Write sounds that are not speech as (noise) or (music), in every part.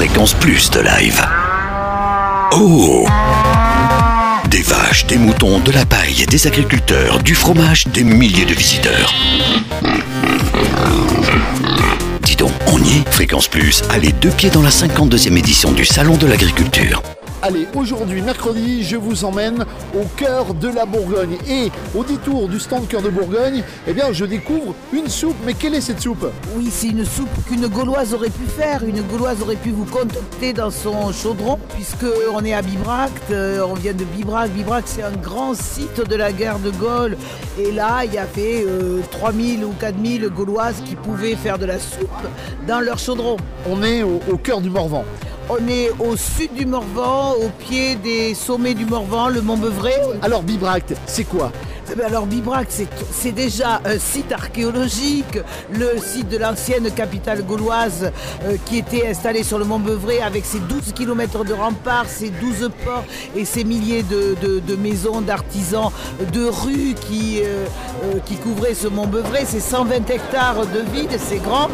Fréquence Plus de live. Oh Des vaches, des moutons, de la paille, des agriculteurs, du fromage, des milliers de visiteurs. Dis donc, on y est Fréquence Plus, allez deux pieds dans la 52e édition du Salon de l'Agriculture. Allez, aujourd'hui, mercredi, je vous emmène au cœur de la Bourgogne. Et au détour du stand Cœur de Bourgogne, eh bien, je découvre une soupe. Mais quelle est cette soupe? Oui, c'est une soupe qu'une Gauloise aurait pu faire. Une Gauloise aurait pu vous contacter dans son chaudron, puisque on est à Bibracte, euh, on vient de Bibracte. Bibracte, c'est un grand site de la guerre de Gaulle. Et là, il y avait 3000 ou 4000 Gauloises qui pouvaient faire de la soupe dans leur chaudron. On est au, au cœur du Morvan. On est au sud du Morvan, au pied des sommets du Morvan, le Mont Beuvray. Alors, Bibracte, c'est quoi? Eh ben Alors Bibrac, c'est- c'est déjà un site archéologique, le site de l'ancienne capitale gauloise euh, qui était installée sur le mont Beuvray avec ses 12 km de remparts, ses 12 ports et ses milliers de, de- de maisons, d'artisans, de rues qui, euh, euh, qui couvraient ce mont Beuvray. C'est 120 hectares de vide, c'est grand.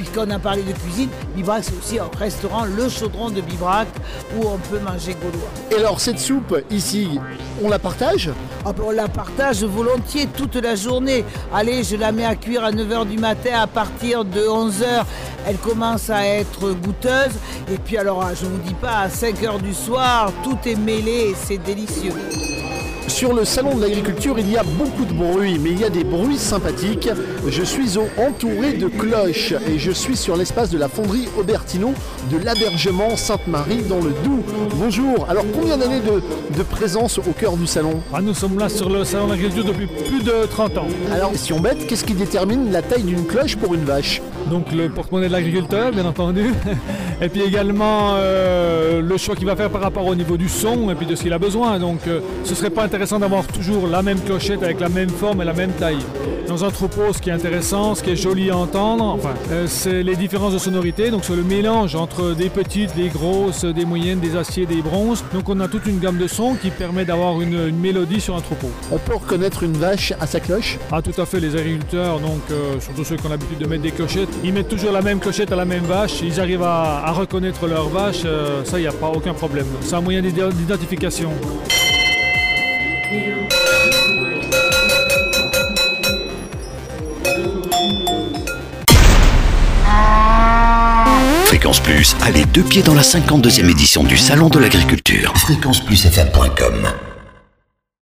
Puisqu'on a parlé de cuisine, Bibrac c'est aussi un restaurant, le chaudron de Bibrac, où on peut manger gaulois. Et alors, cette soupe, ici, on la partage? Ah ben, on la partage volontiers toute la journée. Allez, je la mets à cuire à 9h du matin. À partir de 11h, elle commence à être goûteuse. Et puis alors, ah, je vous dis pas, à 5h du soir, tout est mêlé et c'est délicieux. Sur le salon de l'agriculture, il y a beaucoup de bruit, mais il y a des bruits sympathiques. Je suis entouré de cloches et je suis sur l'espace de la fonderie Aubertino de l'Abergement Sainte-Marie dans le Doubs. Bonjour. Alors, combien d'années de, de présence au cœur du salon? Ah, nous sommes là sur le salon de l'agriculture depuis plus de 30 ans. Alors, si on bête, qu'est-ce qui détermine la taille d'une cloche pour une vache? Donc le porte-monnaie de l'agriculteur, bien entendu. (laughs) Et puis également euh, le choix qu'il va faire par rapport au niveau du son et puis de ce qu'il a besoin. Donc euh, ce serait pas intéressant d'avoir toujours la même clochette avec la même forme et la même taille. Dans un troupeau, ce qui est intéressant, ce qui est joli à entendre, enfin, euh, c'est les différences de sonorité. Donc c'est le mélange entre des petites, des grosses, des moyennes, des aciers, des bronzes. Donc on a toute une gamme de sons qui permet d'avoir une, une mélodie sur un troupeau. On peut reconnaître une vache à sa cloche? Ah tout à fait, les agriculteurs, donc euh, surtout ceux qui ont l'habitude de mettre des clochettes, ils mettent toujours la même clochette à la même vache, ils arrivent à, à reconnaître leur vache, euh, ça il n'y a pas aucun problème. C'est un moyen d'ident- d'identification. Fréquence Plus, allez deux pieds dans la 52e édition du Salon de l'Agriculture. Fréquenceplusfm.com